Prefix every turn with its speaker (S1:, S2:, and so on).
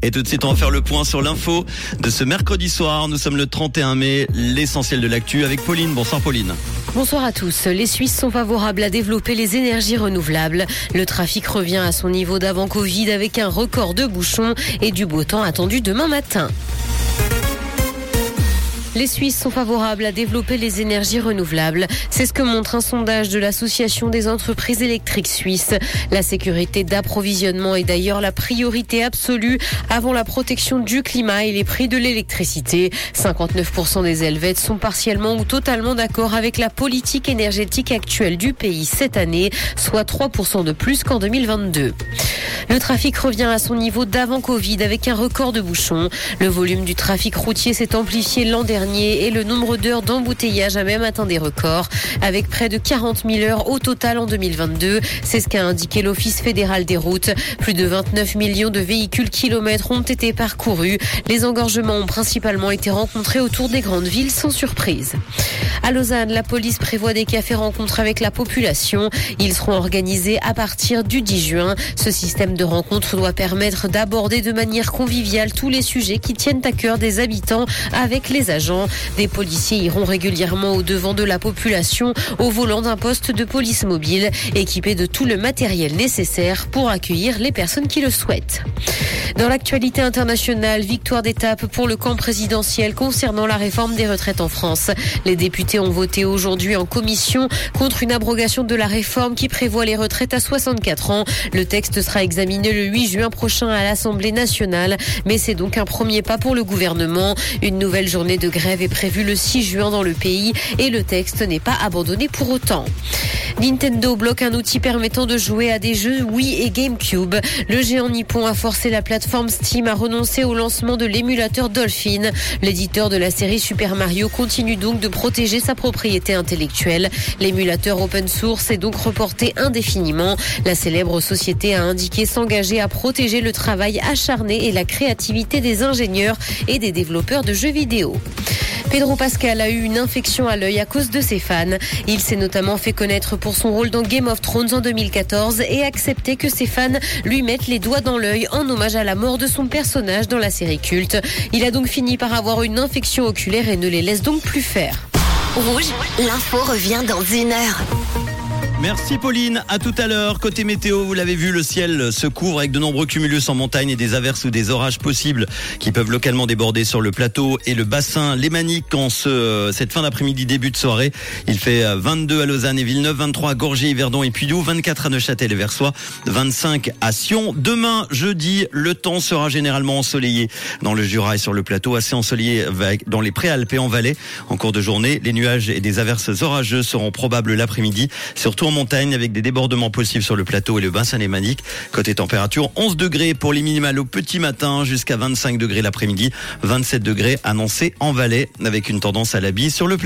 S1: Et tout de suite, on va faire le point sur l'info de ce mercredi soir. Nous sommes le 31 mai, l'essentiel de l'actu avec Pauline. Bonsoir Pauline.
S2: Bonsoir à tous. Les Suisses sont favorables à développer les énergies renouvelables. Le trafic revient à son niveau d'avant Covid avec un record de bouchons et du beau temps attendu demain matin. Les Suisses sont favorables à développer les énergies renouvelables. C'est ce que montre un sondage de l'Association des entreprises électriques suisses. La sécurité d'approvisionnement est d'ailleurs la priorité absolue avant la protection du climat et les prix de l'électricité. 59% des Helvètes sont partiellement ou totalement d'accord avec la politique énergétique actuelle du pays cette année, soit 3% de plus qu'en 2022. Le trafic revient à son niveau d'avant Covid avec un record de bouchons. Le volume du trafic routier s'est amplifié l'an dernier et le nombre d'heures d'embouteillage a même atteint des records avec près de 40 000 heures au total en 2022. C'est ce qu'a indiqué l'Office fédéral des routes. Plus de 29 millions de véhicules kilomètres ont été parcourus. Les engorgements ont principalement été rencontrés autour des grandes villes sans surprise. À Lausanne, la police prévoit des cafés rencontres avec la population. Ils seront organisés à partir du 10 juin. Ce système rencontre doit permettre d'aborder de manière conviviale tous les sujets qui tiennent à cœur des habitants avec les agents. Des policiers iront régulièrement au devant de la population au volant d'un poste de police mobile équipé de tout le matériel nécessaire pour accueillir les personnes qui le souhaitent. Dans l'actualité internationale, victoire d'étape pour le camp présidentiel concernant la réforme des retraites en France. Les députés ont voté aujourd'hui en commission contre une abrogation de la réforme qui prévoit les retraites à 64 ans. Le texte sera examiné le 8 juin prochain à l'Assemblée nationale, mais c'est donc un premier pas pour le gouvernement. Une nouvelle journée de grève est prévue le 6 juin dans le pays et le texte n'est pas abandonné pour autant. Nintendo bloque un outil permettant de jouer à des jeux Wii et GameCube. Le géant nippon a forcé la plateforme Steam à renoncer au lancement de l'émulateur Dolphin. L'éditeur de la série Super Mario continue donc de protéger sa propriété intellectuelle. L'émulateur open source est donc reporté indéfiniment. La célèbre société a indiqué s'engager à protéger le travail acharné et la créativité des ingénieurs et des développeurs de jeux vidéo. Pedro Pascal a eu une infection à l'œil à cause de ses fans. Il s'est notamment fait connaître pour son rôle dans Game of Thrones en 2014 et accepté que ses fans lui mettent les doigts dans l'œil en hommage à la mort de son personnage dans la série culte. Il a donc fini par avoir une infection oculaire et ne les laisse donc plus faire.
S3: Rouge, l'info revient dans une heure.
S1: Merci Pauline, à tout à l'heure. Côté météo, vous l'avez vu, le ciel se couvre avec de nombreux cumulus en montagne et des averses ou des orages possibles qui peuvent localement déborder sur le plateau et le bassin lémanique en ce, cette fin d'après-midi, début de soirée. Il fait 22 à Lausanne et Villeneuve, 23 à Gorgé, Yverdon et Puydou, 24 à Neuchâtel et Versoix, 25 à Sion. Demain, jeudi, le temps sera généralement ensoleillé dans le Jura et sur le plateau, assez ensoleillé dans les préalpes et en vallée. En cours de journée, les nuages et des averses orageuses seront probables l'après-midi, surtout montagne avec des débordements possibles sur le plateau et le bassin lémanique. Côté température, 11 degrés pour les minimales au petit matin jusqu'à 25 degrés l'après-midi, 27 degrés annoncés en vallée avec une tendance à la bise sur le plateau.